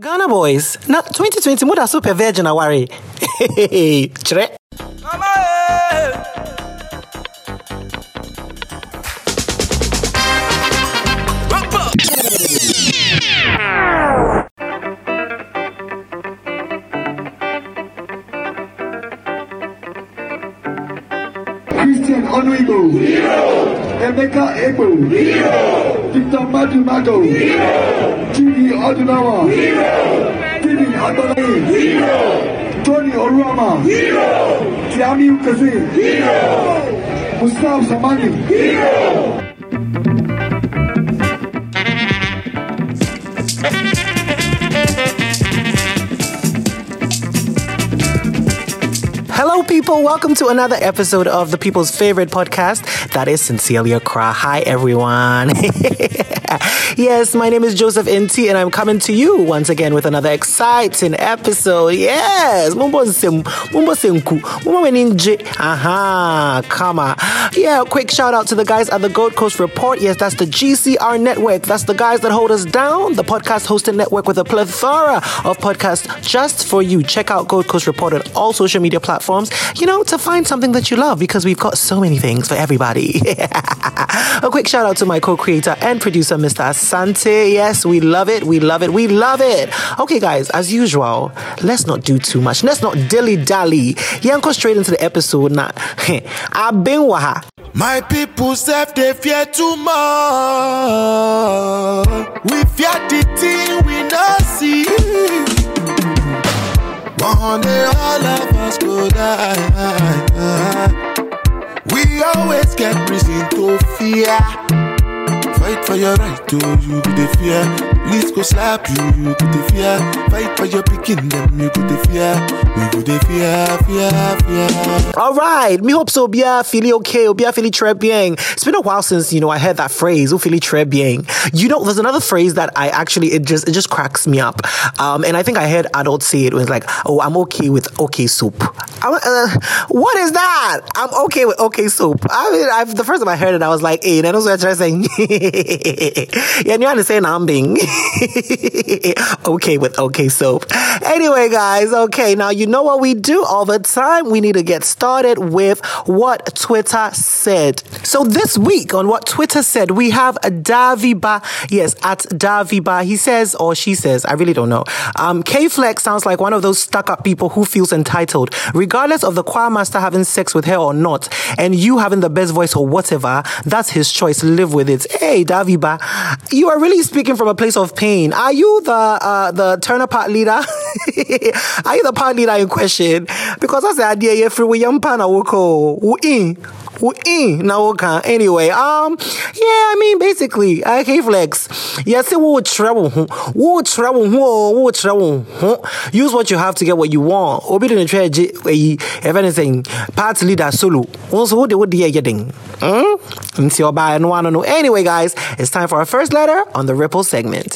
Ghana boys, na 2020 mo da super virgin aware. Chere. Emeka Ego. Victor Madu Mago. Chidi Odunawa. Stephen Adolaye. Tony Oruama. Tiami Ukazi. Mustafa Samani. People. Welcome to another episode of the people's favorite podcast. That is Sincerely Accra. Hi, everyone. yes, my name is Joseph Inti, and I'm coming to you once again with another exciting episode. Yes. Aha, comma. Yeah, quick shout out to the guys at the Gold Coast Report. Yes, that's the GCR network. That's the guys that hold us down. The podcast hosting network with a plethora of podcasts just for you. Check out Gold Coast Report on all social media platforms, you know, to find something that you love because we've got so many things for everybody. a quick shout out to my co creator and producer, Mr. Asante. Yes, we love it. We love it. We love it. Okay, guys, as usual, let's not do too much. Let's not dilly dally. Yeah, go straight into the episode now. I've been waha. My people self they fear too much. We fear the thing we not see. One day all of us go die. We always get reason to fear. Fight for your right to you go the fear. Police go slap you, you go the fear. Fight for your picking them, you go the fear. We go the fear, fear, fear. All right, me hope so. Bia feeling okay, Bia feeling très bien. It's been a while since you know I heard that phrase. Oh, feeling très bien. You know, there's another phrase that I actually it just it just cracks me up. Um, and I think I heard adults say it was like, "Oh, I'm okay with okay soup." Uh, what is that? I'm okay with okay soup. I mean, I've, the first time I heard it, I was like, "Hey," and I was trying to say, "Yeah, you understand? I'm being okay with okay soap. Anyway, guys, okay, now you know what we do all the time. We need to get started with what Twitter said. So this week on what Twitter said, we have Daviba. Yes, at Daviba. He says, or she says, I really don't know. Um, K Flex sounds like one of those stuck up people who feels entitled, regardless of the choir master having sex with her or not, and you having the best voice or whatever. That's his choice. Live with it. Hey, Daviba, you are really speaking from a place of pain. Are you the uh, the Turner part leader? are you the part leader in question? Because that's the idea. You're free young pana woko in. Anyway, um, yeah, I mean basically, I okay, flex. Yes, it will travel. Will travel. Will travel. Use what you have to get what you want. Obi the trade. If anything, part leader solo. Also, what the what the getting? Hmm. Anyway, guys, it's time for our first letter on the Ripple segment.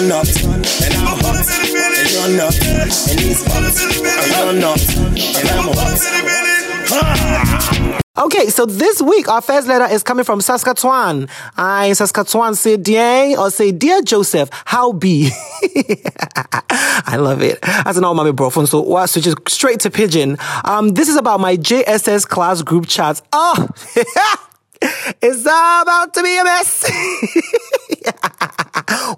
you're not, and I'm hot, and you're not, and he's hot, and you're not, and I'm hot. Okay, so this week our first letter is coming from Saskatchewan. I Saskatchewan say dear or say dear Joseph, how be? I love it. That's an all mommy bro phone. So what switches straight to pigeon. Um, this is about my JSS class group chats. Oh, it's about to be a mess.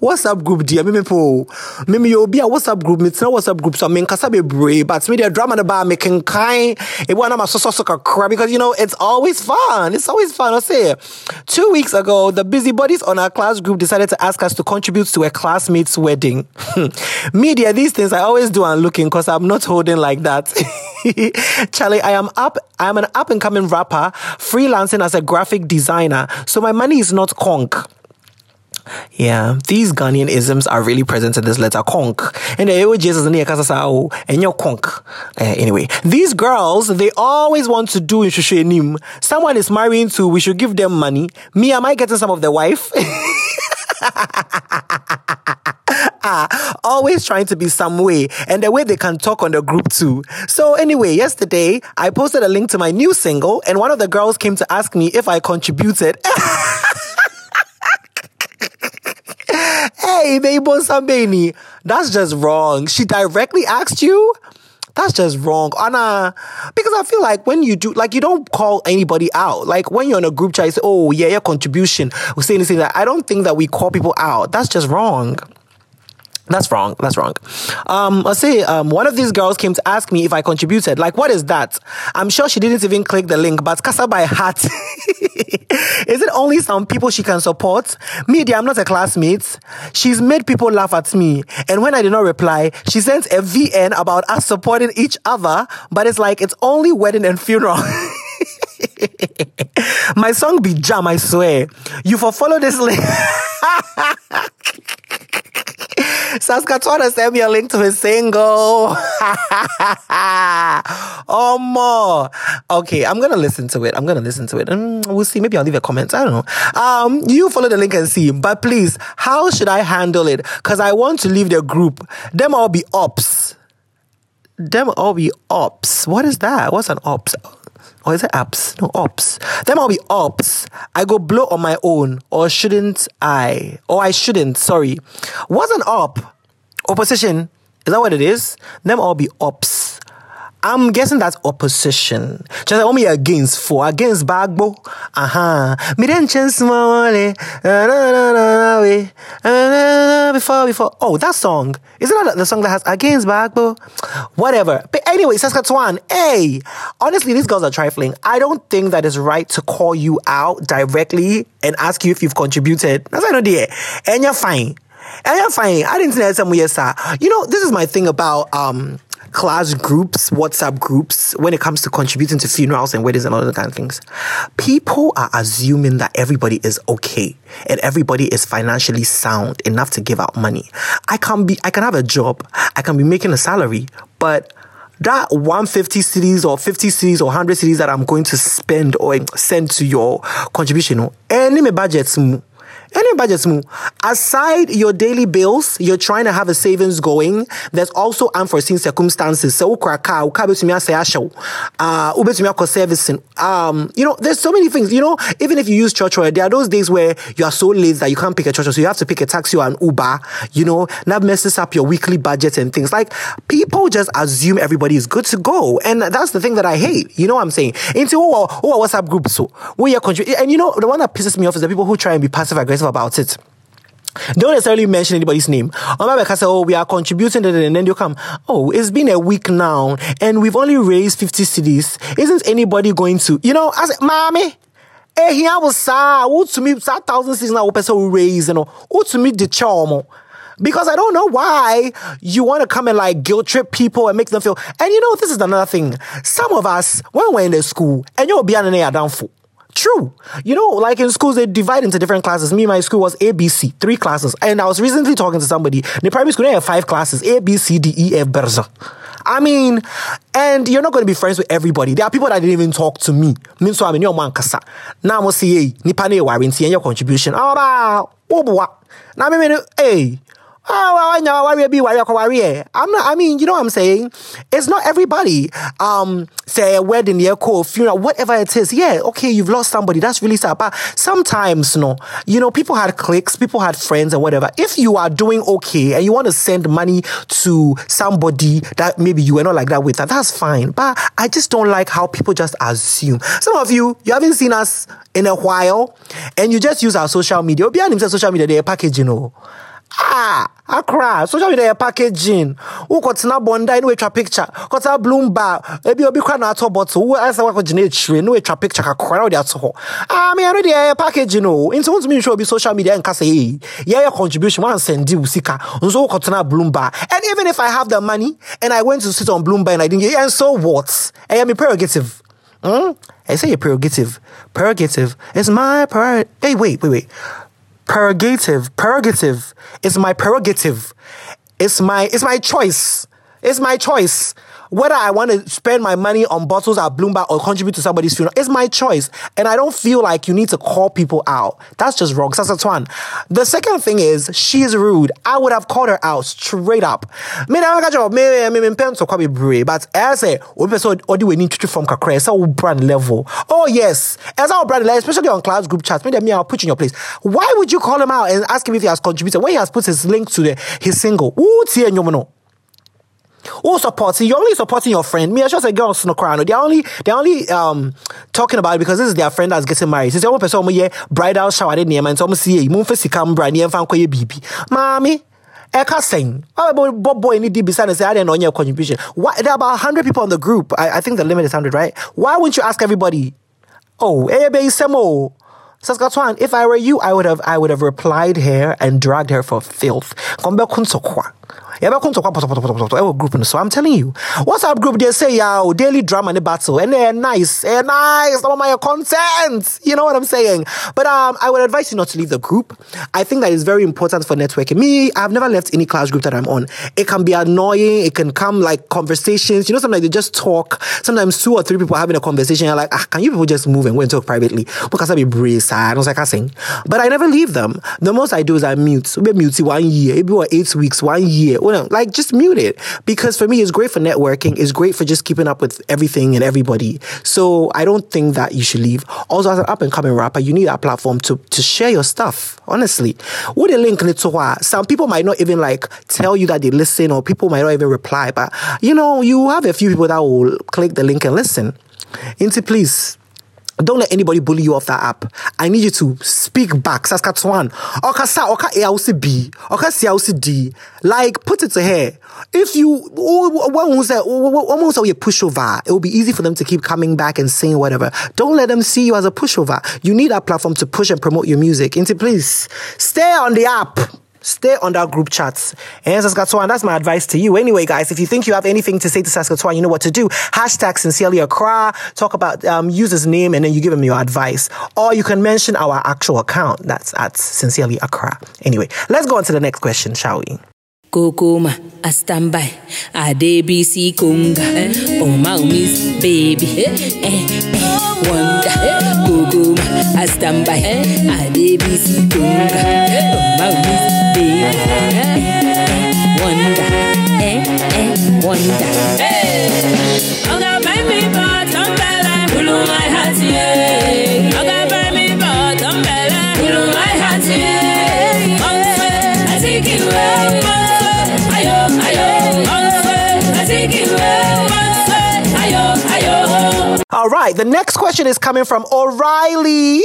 WhatsApp group dear me po. Me me obi a WhatsApp group me tena WhatsApp group so me nkasa bebree but me the drama me can kind it one of my so so so crap because you know it's always fun. It's always fun. I say 2 weeks ago the busybodies on our class group decided to ask us to contribute to a classmate's wedding. Media these things I always do and looking cuz I'm not holding like that. Charlie, I am up I am an up and coming rapper freelancing as a graphic designer. So my money is not conk. Yeah, these Ghanaian isms are really present in this letter, conk. And the Jesus in here, and your conk. Anyway, these girls, they always want to do in Shushenim. Someone is marrying to, we should give them money. Me, am I getting some of the wife? always trying to be some way and the way they can talk on the group too. So anyway, yesterday I posted a link to my new single and one of the girls came to ask me if I contributed. hey, baby, Sambeni, that's just wrong. She directly asked you? That's just wrong. Anna, because I feel like when you do, like, you don't call anybody out. Like, when you're in a group chat, you say, oh, yeah, your contribution, or say anything that I don't think that we call people out. That's just wrong. That's wrong. That's wrong. Um, I'll say, um, one of these girls came to ask me if I contributed. Like, what is that? I'm sure she didn't even click the link, but Casa by heart. is it only some people she can support? Me, dear, I'm not a classmate. She's made people laugh at me. And when I did not reply, she sent a VN about us supporting each other, but it's like, it's only wedding and funeral. My song be jam, I swear. You for follow this link. Saskatchewan sent me a link to his single. oh, more. Okay, I'm gonna listen to it. I'm gonna listen to it. And we'll see. Maybe I'll leave a comment. I don't know. Um, you follow the link and see. But please, how should I handle it? Because I want to leave the group. Them all be ops. Them all be ops. What is that? What's an ops? Or is it apps? No, ops. Them all be ops. I go blow on my own, or shouldn't I? Or I shouldn't, sorry. An op? Opposition. Is that what it is? Them all be ops. I'm guessing that's opposition. Just like me against for against Bagbo. Uh-huh. Me then chance money. Before before. Oh, that song. Isn't that the song that has against Bagbo? Whatever. But anyway, Saskatchewan. Hey, honestly, these girls are trifling. I don't think that it's right to call you out directly and ask you if you've contributed. That's not idea. And you're fine. And you're fine. I didn't say that some yes, sir. You know, this is my thing about um class groups, WhatsApp groups, when it comes to contributing to funerals and weddings and all those kind of things, people are assuming that everybody is okay and everybody is financially sound enough to give out money. I can be, I can have a job, I can be making a salary, but that 150 cedis or 50 cedis or 100 cedis that I'm going to spend or send to your contribution, any budget mm, any budget move. Aside your daily bills, you're trying to have a savings going. There's also unforeseen circumstances. So asho. Uh ubetumi servicing. Um, you know, there's so many things. You know, even if you use church there are those days where you are so late that you can't pick a church, so you have to pick a taxi or an Uber. You know, that messes up your weekly budget and things. Like people just assume everybody is good to go, and that's the thing that I hate. You know what I'm saying? Into oh, oh WhatsApp group so we are and you know the one that pisses me off is the people who try and be passive aggressive about it. Don't necessarily mention anybody's name. Omabeka say, oh, we are contributing, and then you come, oh, it's been a week now, and we've only raised 50 cedis. Isn't anybody going to, you know, I said, mommy, eh, here was sa, what to me, sa thousand cedis now, person will raise, you know, what to me the charm. Because I don't know why you want to come and like guilt trip people and make them feel. And you know, this is another thing. Some of us, when we're in the school, and you'll be an down for. True. You know, like in schools, they divide into different classes. Me, my school was ABC, three classes. And I was recently talking to somebody. In the primary school, they have five classes A, B, C, D, E, F, Berza. I mean, and you're not going to be friends with everybody. There are people that didn't even talk to me. Me, so I mean, your man kasa. Now, I'm say, nipa ne warranty and your contribution. Oh, wow. Now, mean, hey, Oh, I know, worry be worry, worry. I'm not, I mean, you know what I'm saying? It's not everybody. Um, say a wedding, yeah, cool, funeral, whatever it is. Yeah, okay, you've lost somebody. That's really sad. But sometimes, no, you know, people had cliques, people had friends and whatever. If you are doing okay and you want to send money to somebody that maybe you were not like that with, that, that's fine. But I just don't like how people just assume. Some of you, you haven't seen us in a while and you just use our social media. Behind social media, they're packaging, you know. Ah, Accra, social media packaging. Who got na bonda no etwa picture. Got a bloomba. Ebi obi kwa na ato bottle. Who else asa wa gina etwe no etwa picture kakora wo de ato ho. Ah, me ano de packaging no. Into want me show be social media and say hey, yeah, your contribution one send you sika. Wo got na bloomba. And even if I have the money and I went to sit on bloomba and I didn't get and so what? I am a prerogative. Hmm? I say a prerogative. Prerogative is my prerogative. Hey, wait, wait, wait. Prerogative, prerogative. It's my prerogative. It's my it's my choice. It's my choice. Whether I want to spend my money on bottles at Bloomberg or contribute to somebody's funeral, it's my choice. And I don't feel like you need to call people out. That's just wrong. That's one. The second thing is she is rude. I would have called her out straight up. Me na ka job me me me pen to kwabe brave, but as I say we person odi we need to from kakra so brand level. Oh yes, as our brand level, especially on class group chats. Me I'll put you in your place. Why would you call him out and ask him if he has contributed when he has put his link to the his single? Ooh. Who supporting? You're only supporting your friend. Me, I just say girls no crown. They're only they're only um talking about it because this is their friend that's getting married. Since one person yeah bridal shower didn't name and so see moon face come bride near fan koye bibi. Mommy. Eka saying, oh, Bob Boy need be and say, I didn't know your contribution. Why, there are about 100 people in the group. I, I think the limit is 100, right? Why wouldn't you ask everybody? Oh, eh, Semo. Saskatchewan, if I were you, I would have I would have replied her and dragged her for filth. Ever group no so I'm telling you. WhatsApp group they say yeah, daily drama and battle and they're nice, they're nice, some of my content. You know what I'm saying? But um I would advise you not to leave the group. I think that is very important for networking. Me, I've never left any class group that I'm on. It can be annoying, it can come like conversations. You know, sometimes they just talk. Sometimes two or three people are having a conversation. You're like, ah, can you people just move and go and talk privately? Because I be brace, I was like I sing. But I never leave them. The most I do is I mute. We mute one year, maybe what eight weeks, one year like just mute it because for me, it's great for networking. It's great for just keeping up with everything and everybody. So I don't think that you should leave. Also, as an up and coming rapper, you need that platform to, to share your stuff. Honestly, what a link to Some people might not even like tell you that they listen, or people might not even reply. But you know, you have a few people that will click the link and listen. Into please don't let anybody bully you off that app. I need you to speak back. Saskatchewan. Oka sa, oka e ausi B. Oka D. Like, put it to her. If you, say you pushover, it will be easy for them to keep coming back and saying whatever. Don't let them see you as a pushover. You need a platform to push and promote your music. Into please, stay on the app stay on that group chats. And Saskatchewan, that's my advice to you. Anyway, guys, if you think you have anything to say to Saskatchewan, you know what to do. Hashtag sincerely Accra, talk about um, user's name, and then you give them your advice. Or you can mention our actual account. That's at sincerely Accra. Anyway, let's go on to the next question, shall we? Kokoma, I stand by. I DBC Kunga. Eh? Oh, my miss baby. Eh, eh, eh. Eh? I stand by. I. Oh, my miss baby. Eh, eh. Wonder. Eh, eh. Wonder. Hey! Got my me part, I'm better. Pull my hat, yeah. I All right, the next question is coming from O'Reilly.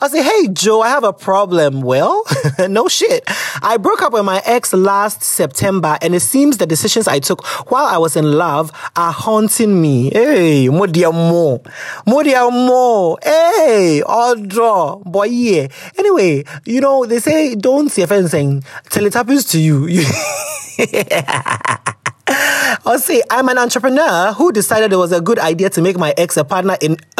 I say, hey, Joe, I have a problem. Well, no shit. I broke up with my ex last September, and it seems the decisions I took while I was in love are haunting me. Hey, mo dia mo. Mo dia mo. Hey, Audra. Boy, yeah. Anyway, you know, they say don't see a saying till it happens to you. I'll say I'm an entrepreneur who decided it was a good idea to make my ex a partner in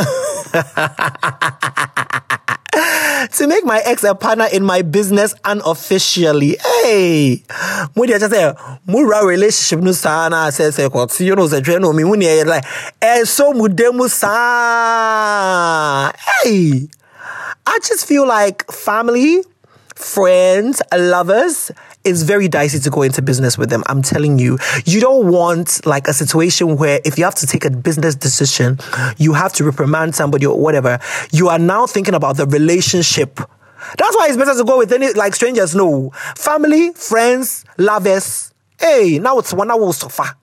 to make my ex a partner in my business unofficially. Hey, mo just say relationship no sana say say ko ti you know say dre no mo ne like eh so mo demu sa. Hey, I just feel like family, friends, lovers it's very dicey to go into business with them. I'm telling you, you don't want like a situation where if you have to take a business decision, you have to reprimand somebody or whatever. You are now thinking about the relationship. That's why it's better to go with any like strangers. No, family, friends, lovers. Hey, now it's one hour suffer.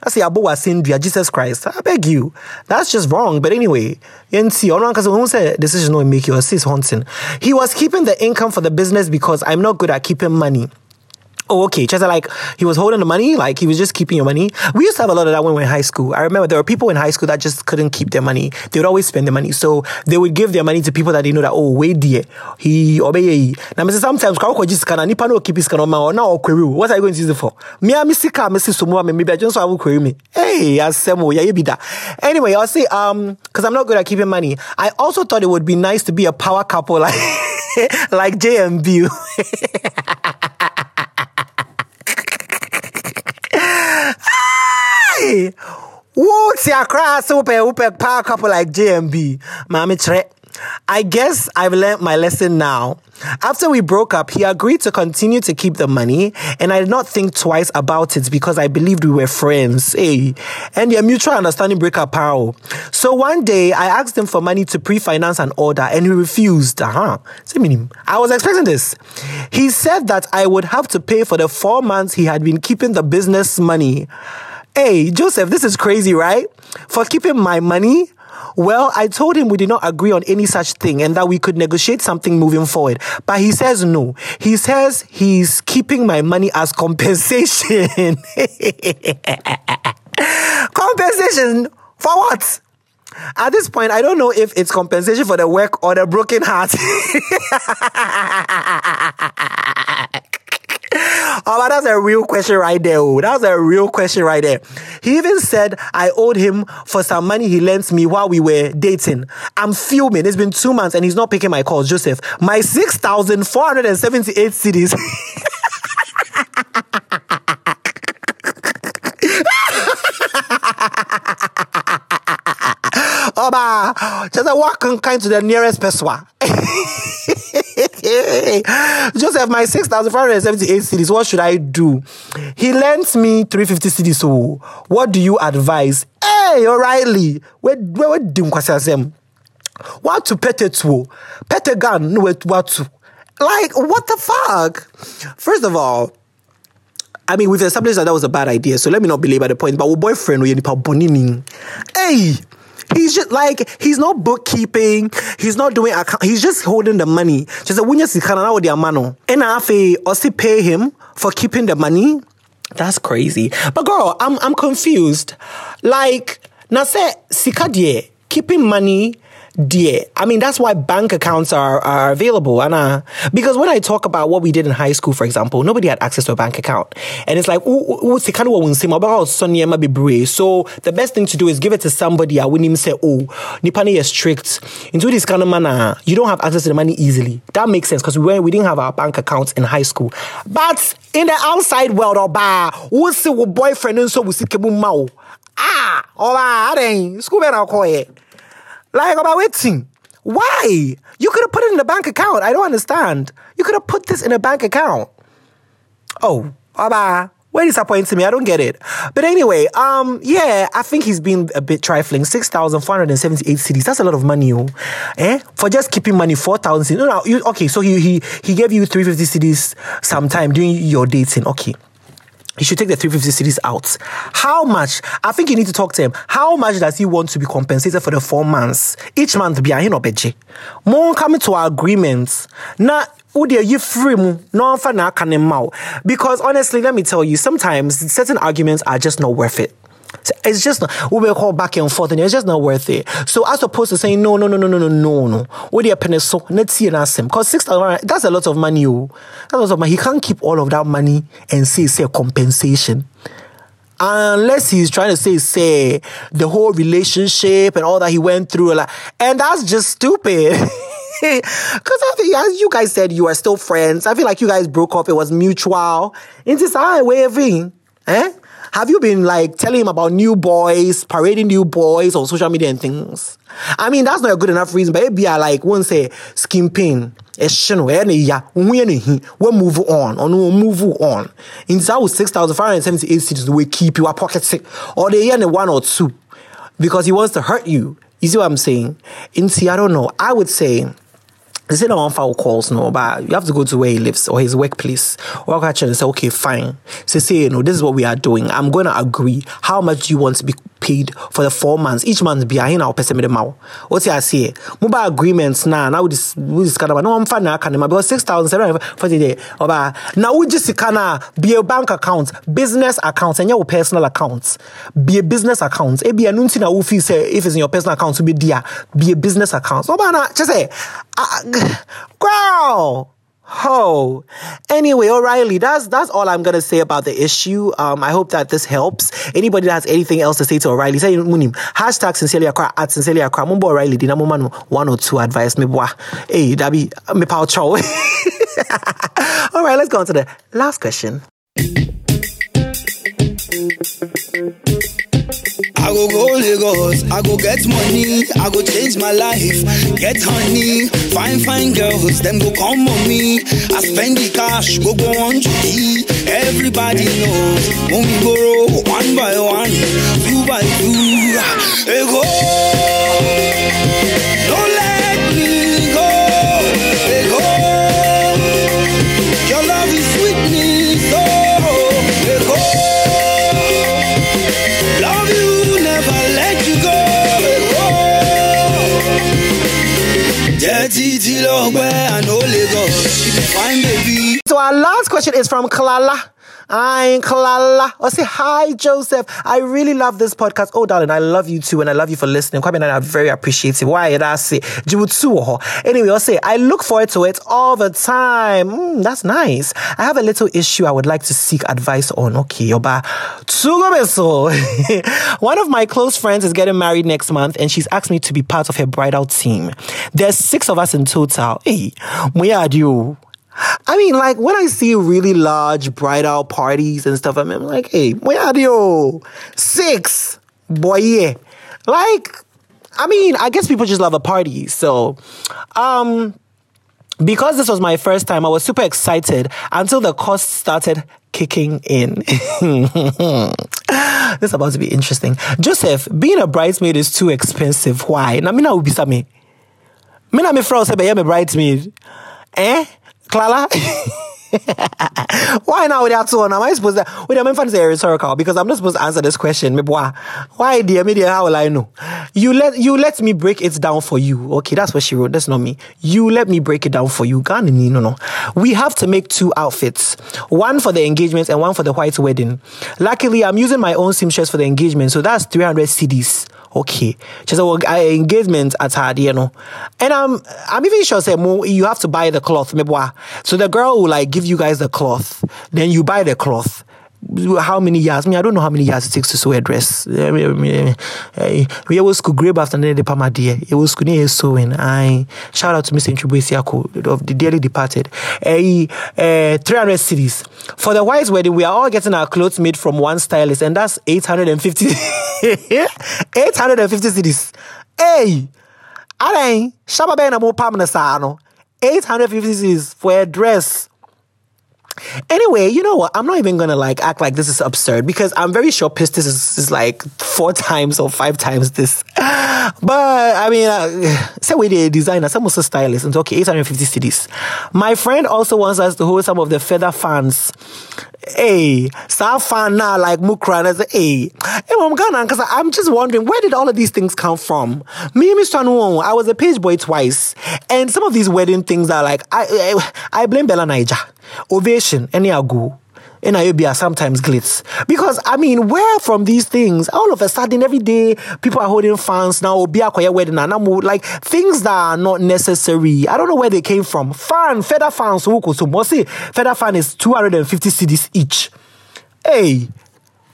I say Abu Wasindria, Jesus Christ. I beg you. That's just wrong. But anyway, you see, because who said decision no make you assist hunting. He was keeping the income for the business because I'm not good at keeping money. Oh, okay. Just like he was holding the money, like he was just keeping your money. We used to have a lot of that when we were in high school. I remember there were people in high school that just couldn't keep their money. They would always spend their money. So they would give their money to people that they know that, oh, wait dear. He obey. Now, sometimes, kwa just kana nipa no keep his kana or now query. What are you going to use it for? Me, I'm sika, me see some maybe I just will query me. Hey, asemo, yeah, you be that. Anyway, I'll say, um, cause I'm not good at keeping money. I also thought it would be nice to be a power couple, like, like JMB. Ay! Woo, so upe upe power couple like JMB. Mami tre. I guess I've learned my lesson now. After we broke up, he agreed to continue to keep the money, and I did not think twice about it because I believed we were friends. Hey, and your mutual understanding break up power. So one day, I asked him for money to pre-finance an order, and he refused. Uh-huh. I was expecting this. He said that I would have to pay for the four months he had been keeping the business money. Hey, Joseph, this is crazy, right? For keeping my money, well, I told him we did not agree on any such thing and that we could negotiate something moving forward. But he says no. He says he's keeping my money as compensation. compensation for what? At this point, I don't know if it's compensation for the work or the broken heart. Oh, but that's a real question right there. Oh. That's a real question right there. He even said I owed him for some money he lent me while we were dating. I'm fuming. It's been two months and he's not picking my calls. Joseph, my 6,478 cedis. Oba, just walk and kind to the nearest person. Joseph, my 6,578 cedis, what should I do? He lends me 350 cedis. So, what do you advise? Hey, O'Reilly, where, where, where What to pet it to? Pet a gun, what to? Like, what the fuck? First of all, I mean, we've established that that was a bad idea, so let me not belabor the point. But our boyfriend, we're in the Hey, He's just like he's not bookkeeping. He's not doing account. He's just holding the money. Just a wunya sikana na odi amano. Oh. And afe osi pay him for keeping the money. That's crazy. But girl, I'm I'm confused. Like na say keeping money dear. I mean, that's why bank accounts are, are available. And, uh, because when I talk about what we did in high school, for example, nobody had access to a bank account. And it's like, so the best thing to do is give it to somebody. I wouldn't even say, oh, Nipani is strict. Into this kind of manner, you don't have access to the money easily. That makes sense because we, we didn't have our bank accounts in high school. But in the outside world, or ba, who see boyfriend and so we see Ah, or ba, school better call it. Like about waiting. Why? You could have put it in a bank account. I don't understand. You could have put this in a bank account. Oh, Aba, where disappointing me. I don't get it. But anyway, um, yeah, I think he's been a bit trifling. 6,478 cedis. That's a lot of money. Eh? For just keeping money, 4,000 No, no, you, okay, so he, he, he gave you 350 cedis sometime during your dating. Okay he should take the 350 cedis out. How much? I think you need to talk to him. How much does he want to be compensated for the four months? Each month, be a beje. More coming to our agreements. Now, you free no because honestly let me tell you sometimes certain arguments are just not worth it it's just not, we will call back and forth and it's just not worth it. So as opposed to saying no, no, no, no, no, no, no, no. What do you penny so let's see and ask him. Because six thousand that's a lot of money. Oh. That's a lot of money. He can't keep all of that money and say say compensation. Unless he's trying to say, say the whole relationship and all that he went through, and that's just stupid. Because I think, as you guys said, you are still friends. I feel like you guys broke up. It was mutual. A way of being. Eh? Have you been like telling him about new boys, parading new boys on social media and things? I mean, that's not a good enough reason, but maybe I like won't say skimping. Eh, we move on or no move on. In seventy eight cedis we keep your pocket or they in one or two because he wants to hurt you. You see what I'm saying? In I don't know. I would say they say no one file calls no, but you have to go to where he lives or his workplace. Or catch and say, okay, fine. Say, say, you know, this is what we are doing. I'm going to agree. How much do you want to be paid for the four months? Each month be a our person the mouth. What's I say? Mobile agreements now. Now this this kind of no I'm fine now can because six thousand seven for the day. Oba now we just kind be a bank account, business accounts, and your personal accounts. Be a business account. It be a nothing that feel say if it's in your personal account to be there. Be a business account. Oba na just say. Uh, girl, Oh, anyway, O'Reilly, that's that's all I'm gonna say about the issue. Um, I hope that this helps. Anybody that has anything else to say to O'Reilly, say munim hashtag sincerely Accra at sincerely Accra. Mumbo O'Reilly, dina mumano one or two advice. Me boy, hey, that be me power chow. All right, let's go on to the last question. I go go Lagos, I go get money, I go change my life, get honey, fine fine girls, them go come on me. I spend the cash, go go on eat. Everybody knows, when we borrow one by one, two by two. Hey go, So our last question is from Kalala. I'm Kalala. I say, hi, Joseph. I really love this podcast. Oh, darling, I love you too, and I love you for listening. Kwame and I are very appreciative. Why did I say? Anyway, I'll say, I look forward to it all the time. Mm, that's nice. I have a little issue I would like to seek advice on. Okay, Yoba. One of my close friends is getting married next month, and she's asked me to be part of her bridal team. There's six of us in total. Hey, where are you? I mean, like when I see really large bridal parties and stuff, I'm like, hey, where are you? Six, boy, yeah. Like, I mean, I guess people just love a party. So, um, because this was my first time, I was super excited until the cost started kicking in. this is about to be interesting. Joseph, being a bridesmaid is too expensive. Why? Na mina be me. Mina me friend say be me bridesmaid. Eh? Clara? Why now with that one? Am I supposed to wait I'm to say rhetorical because I'm not supposed to answer this question. Boy. Why dear me dear, how will I know? You let you let me break it down for you. Okay, that's what she wrote. That's not me. You let me break it down for you. Ghana, no no. We have to make two outfits. One for the engagement and one for the white wedding. Luckily, I'm using my own seamstress for the engagement, so that's 300 cedis okay. She uh, said, well, engagement at her, you know. And I'm, I'm even sure, say, you have to buy the cloth. So the girl will like give you guys the cloth. Then you buy the cloth. How many years? I mean, I don't know how many years it takes to sew a dress. We always could grab after the Pama dear. It was near sewing. I shout out to Mr. Intribusiako of the dearly departed. Uh, uh, 300 cedis. For the wise wedding, we are all getting our clothes made from one stylist, and that's 850. 850 cedis. Hey! Alain, Shabba na mo pam na sa ano. 850 cedis for a dress. Anyway, you know what? I'm not even gonna like act like this is absurd because I'm very sure Pistis is, is like four times or five times this. But I mean, uh, say we the designer, some also stylist, and okay, 850 cedis. My friend also wants us to hold some of the feather fans. Hey, some fan now like Mukran as a hey, hey, I'm gonna because I'm just wondering where did all of these things come from? Me, Mr. Nuon, I was a page boy twice, and some of these wedding things are like I I, I blame BellaNaija ovation, any ago. And be sometimes glitz. Because I mean, where from these things, all of a sudden every day people are holding fans now, be a wedding I'm like things that are not necessary. I don't know where they came from. Fan, feather fans, so mostly feather fan is 250 cedis each. Hey,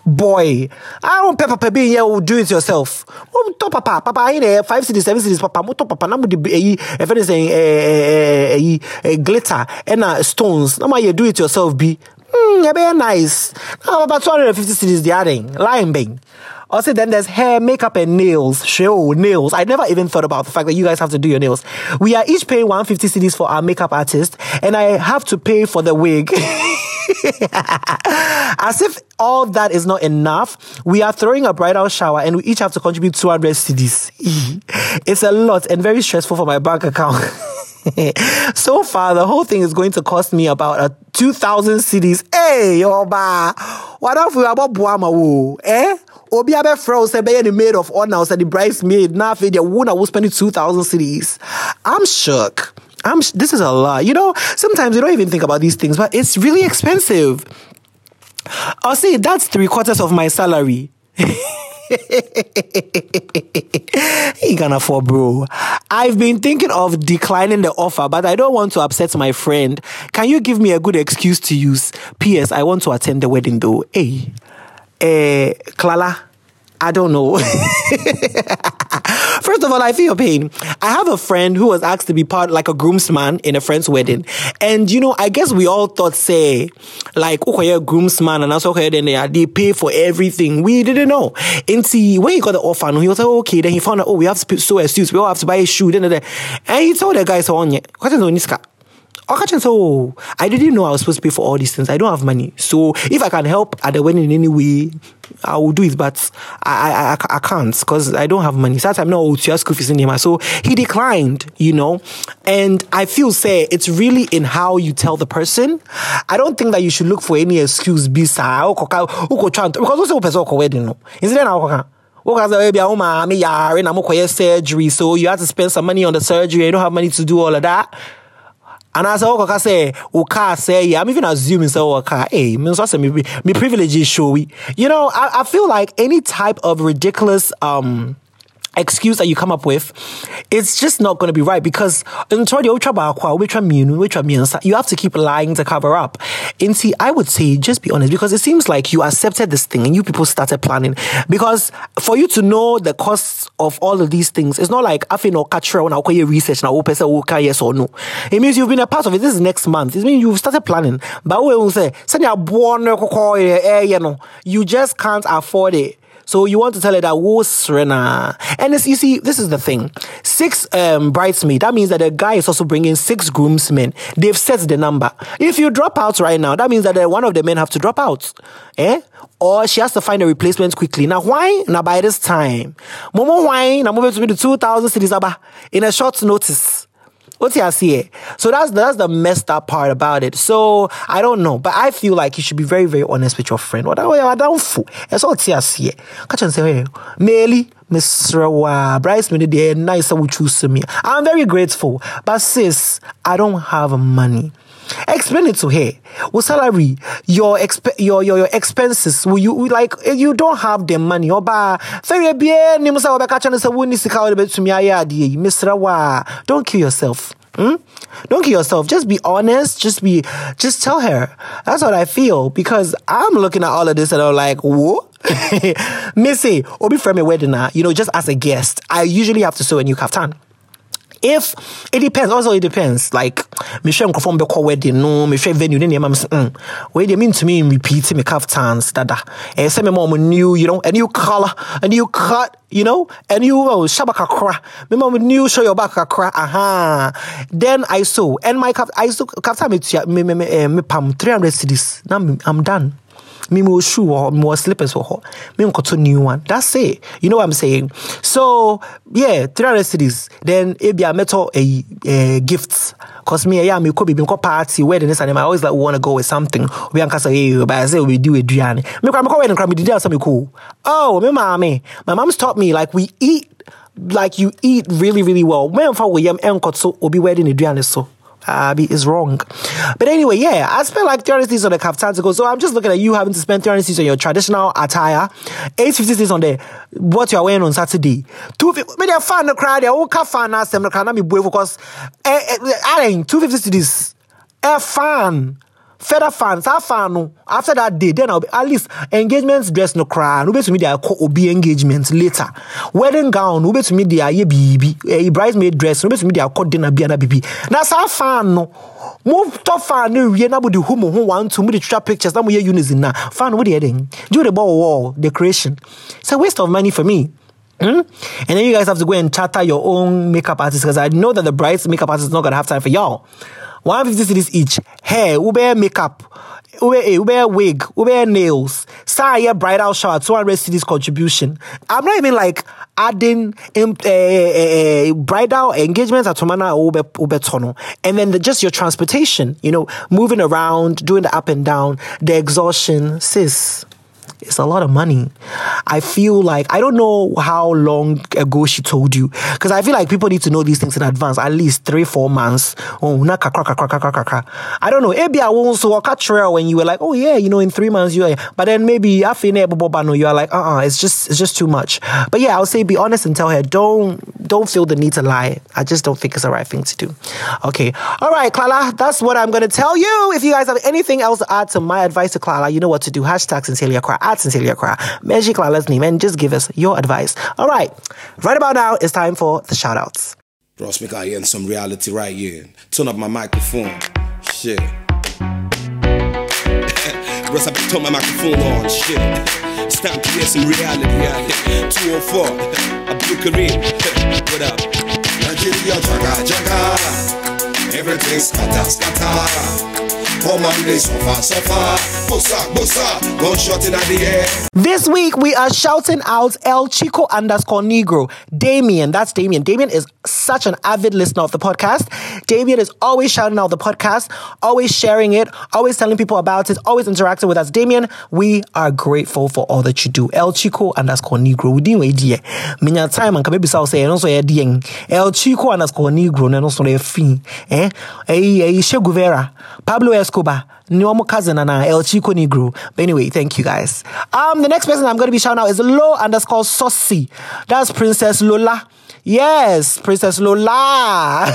boy. I don't pay papa being here will do it yourself. Oh, to papa, papa in there five cedis, seven cedis, papa, moto papa, namu di eh if it is a eh glitter and uh, stones. Nama you do it yourself be. Hmm, very nice. Now about 250 cedis the adding. Lion bang. Also, then there's hair, makeup, and nails. Show nails. I never even thought about the fact that you guys have to do your nails. We are each paying 150 cedis for our makeup artist, and I have to pay for the wig. As if all that is not enough, we are throwing a bridal shower and we each have to contribute 200 cedis. it's a lot and very stressful for my bank account. so far, the whole thing is going to cost me about a 2,000 cedis. Hey, yoba. What if we about Buama? Eh? Obi abe fro say be the maid of honor say the bridesmaid now for the woman will spend 2,000 cedis. I'm shook. I'm, this is a lot. You know, sometimes you don't even think about these things, but it's really expensive. Oh, I'll say that's three quarters of my salary. you can afford, bro. I've been thinking of declining the offer, but I don't want to upset my friend. Can you give me a good excuse to use? P.S. I want to attend the wedding though. Hey, eh, Clara, I don't know. First of all, I feel your pain. I have a friend who was asked to be part, like a groomsman in a friend's wedding. And, you know, I guess we all thought, say, like, okay, a groomsman and also okay, then they, they pay for everything. We didn't know. And see, when he got the offer, he was like, okay, then he found out, oh, we have to sew a suit, we all have to buy a shoe, then, and he told the guy, so on, yeah, Okachen Oh, so oh, I didn't know I was supposed to pay for all these things. I don't have money. So if I can help at the wedding in any way, I will do it, but I I, I, I can't because I don't have money. So I'm not oh, to school fees. So he declined, you know. And I feel say it's really in how you tell the person. I don't think that you should look for any excuse bisa oh, because also person wedding. Instead yare na surgery so you have to spend some money on the surgery you don't have money to do all of that and as I walk, say, "O say, yeah." I'm even assuming so. O car, hey, me also me me privilege is showy. You know, I, I feel like any type of ridiculous um excuse that you come up with, it's just not going to be right because you have to keep lying to cover up. And see, I would say just be honest because it seems like you accepted this thing and you people started planning. Because for you to know the costs of all of these things, it's not like I feel no catch when I research now yes or no. It means you've been a part of it. This is next month. It means you've started planning. But we will say, eh, eh, you just can't afford it. So you want to tell her that who's Serena. And you see, this is the thing. Six um, bridesmaids, that means that the guy is also bringing six groomsmen. They've set the number. If you drop out right now, that means that uh, one of the men have to drop out. Eh? Or she has to find a replacement quickly. Now, why? Now, by this time, Momo why? Now, moving to me to 2,000 cedis in a short notice. So that's that's the messed up part about it. So I don't know, but I feel like you should be very very honest with your friend. What I don't fool. That's you see. Catch and say, hey, Meli, Mr. Wa, Bryce, me the nice would choose me. I'm very grateful, but sis, I don't have money. Explain it to her. What salary, your exp- your, your your expenses, will you like you don't have the money. Oba, very bien, ni musa oba kacha wuni sika ode betu mi ayadi. Mr. Wa, don't kill yourself. Hmm? Don't kill yourself. Just be honest. Just be, just tell her. That's what I feel because I'm looking at all of this and I'm like, what? Missy, Obi from a wedding, you know, just as a guest, I usually have to sew a new kaftan. If it depends also it depends. Like mehwɛ nkurɔfoɔ mbɛkɔ wedding no mehwɛ venue nneɛma mesɛ mm, wei deɛ mentumi repeat me caftans dada ɛyɛ sɛ mema ɔmo new you know a new color a new cut you know a new oh, shaba kakra mema ɔmo new show your back kakra aha. Then I sew and my caft I sew kaftan me me me eh, me pam 300 cedis now I'm done me more shoe or more slippers for or me to new one. That's it. You know what I'm saying? So yeah, 300 cedis. Then it be a metal a, a gifts. Cause me, yeah, me could be party wedding this and I always like want to go with something. We can say, hey, but I say we do a Driani. Me go wedding, me did something cool. Oh, me mommy, my mom's taught me like we eat like you eat really really well. And for we am enkotso obi wedding Adrian so. Abby is wrong. But anyway, yeah, I spent like 300 cedis on the kaftan to go. So I'm just looking at you having to spend 300 cedis on your traditional attire, 850 cedis on the what you are wearing on Saturday. 250, maybe fan the crowd, they're all fan, I'm not be brave because, eh, eh, I ain't 250 cedis. A fan further fans saa fan no after that day then I'll be, at least engagements dress no cry no wobɛtumi de akɔ obi engagement later. Wedding gown no wobɛtumi de ayɛ biribi. Eh, bridesmaid dress no wobɛtumi de akɔ dinner bia na biribi. Na saa fan no motɔ fan no wie na mode hu mo ho one two mode twitwa pictures na moyɛ unison na fan yɛ den. Gye wode bɔ wall decoration. It's a waste of money for me. Hmm? And then you guys have to go and charter your own makeup artist because I know that the bride's makeup artist is not gonna have time for y'all. 150 cedis each. Hair, ube makeup, ube, eh, ube wig, ube nails. Say bridal shower, 200 cedis contribution. I'm not even like adding um, uh, uh, bridal engagements at Tomana tono. And then the, just your transportation, you know, moving around, doing the up and down, the exhaustion, sis. It's a lot of money. I feel like I don't know how long ago she told you because I feel like people need to know these things in advance, at least three, four months. Oh, na kakra, kakra, kakra, kakra. I don't know. Maybe I won't so trail when you were like, oh yeah, you know, in three months you are. But then maybe after you are like, uh, uh it's just it's just too much. But yeah, I'll say be honest and tell her don't don't feel the need to lie. I just don't think it's the right thing to do. Okay. All right, Clara, that's what I'm to tell you. If you guys have anything else to add to my advice to Clara, you know what to do. Hashtag Sincerely Accra, at Sincerely Accra. Mention Clara's name and just give us your advice. All right. Right about now, it's time for the shout outs. Ross, got in some reality right here. Turn up my microphone. Shit. Ross, I turn my microphone on. Shit. It's time to hear some reality out here. 204. Abdul Kareem. what up? Nigeria jaga jaga. Everything scatter scatter. Suffer suffer. Bossa bossa. Gunshot in the air. This week, we are shouting out El Chico underscore Negro. Damien, that's Damien. Damien is such an avid listener of the podcast. Damien is always shouting out the podcast, always sharing it, always telling people about it, always interacting with us. Damien, we are grateful for all that you do. El Chico underscore Negro. We didn't wait. Minya time and maybe so say, no so ding. El Chico underscore Negro, no so a fee. Eh? Eh, eh, Che Guevara, Pablo Escobar. Nyomo cousin and El Chico Negro. But anyway, thank you guys. Um, the next person I'm going to be shouting out is Lo underscore Saucy. That's Princess Lola. Yes, Princess Lola.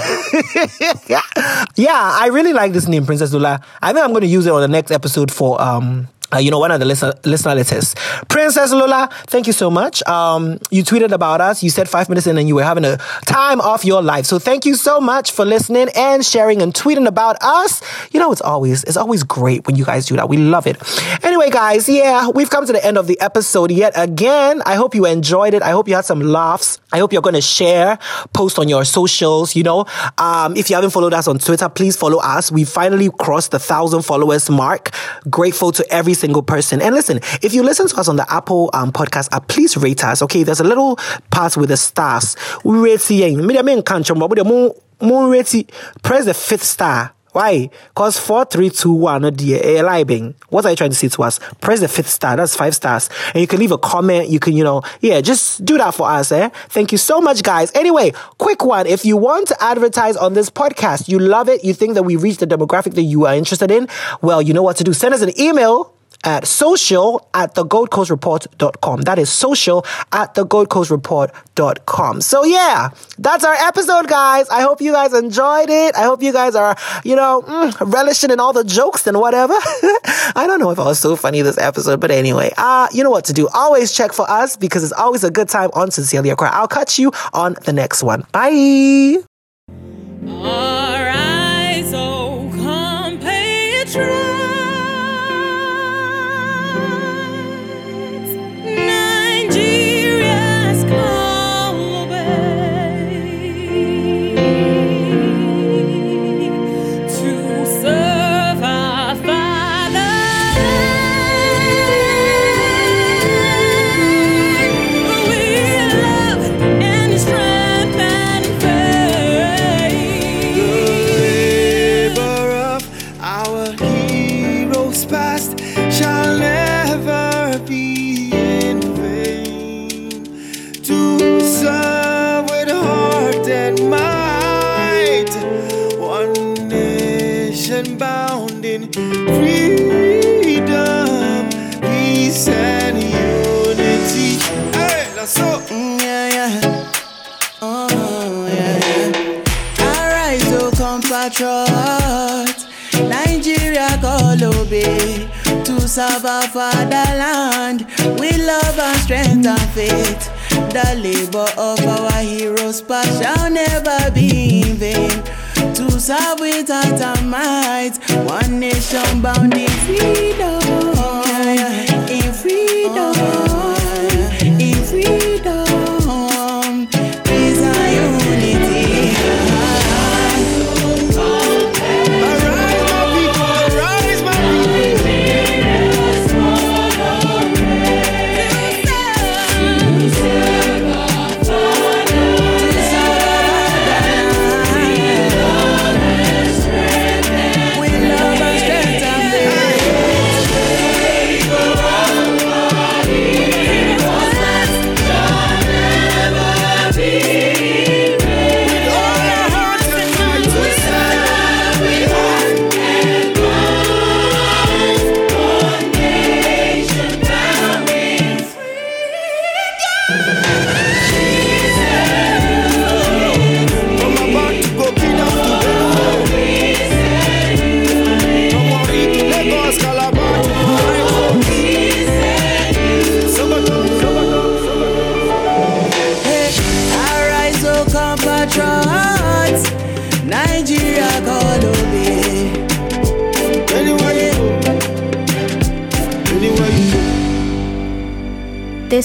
yeah, I really like this name, Princess Lola. I think I'm going to use it on the next episode for um uh, you know, one of the listener, listener letters. Princess Lola, thank you so much. Um, you tweeted about us. You said five minutes in and you were having a time of your life. So thank you so much for listening and sharing and tweeting about us. You know, it's always, it's always great when you guys do that. We love it. Anyway, guys, yeah, we've come to the end of the episode yet again. I hope you enjoyed it. I hope you had some laughs. I hope you're going to share, post on your socials, you know. Um, if you haven't followed us on Twitter, please follow us. We finally crossed the thousand followers mark. Grateful to every single person. And listen, if you listen to us on the Apple um, podcast please rate us. Okay, there's a little part with the stars. We rate you. Press the fifth star. Why? Because four, three, two, one, no dear, eh, libing. What are you trying to say to us? Press the fifth star. That's five stars. And you can leave a comment. You can, you know, yeah, just do that for us, eh? Thank you so much, guys. Anyway, quick one. If you want to advertise on this podcast, you love it, you think that we reached the demographic that you are interested in, well, you know what to do. Send us an email at social at the Gold Coast Report.com. That is social at the Gold Coast Report.com. So yeah, that's our episode, guys. I hope you guys enjoyed it. I hope you guys are, you know, mm, relishing in all the jokes and whatever. I don't know if I was so funny this episode, but anyway, uh, you know what to do. Always check for us because it's always a good time on Cecilia Accra. I'll catch you on the next one. Bye. Arise, oh compatriots, compatriots. Nigeria call obey to serve our fatherland with love and strength and faith. The labor of our heroes past shall never be in vain. To serve with heart and might, one nation bound in freedom. In freedom. In freedom.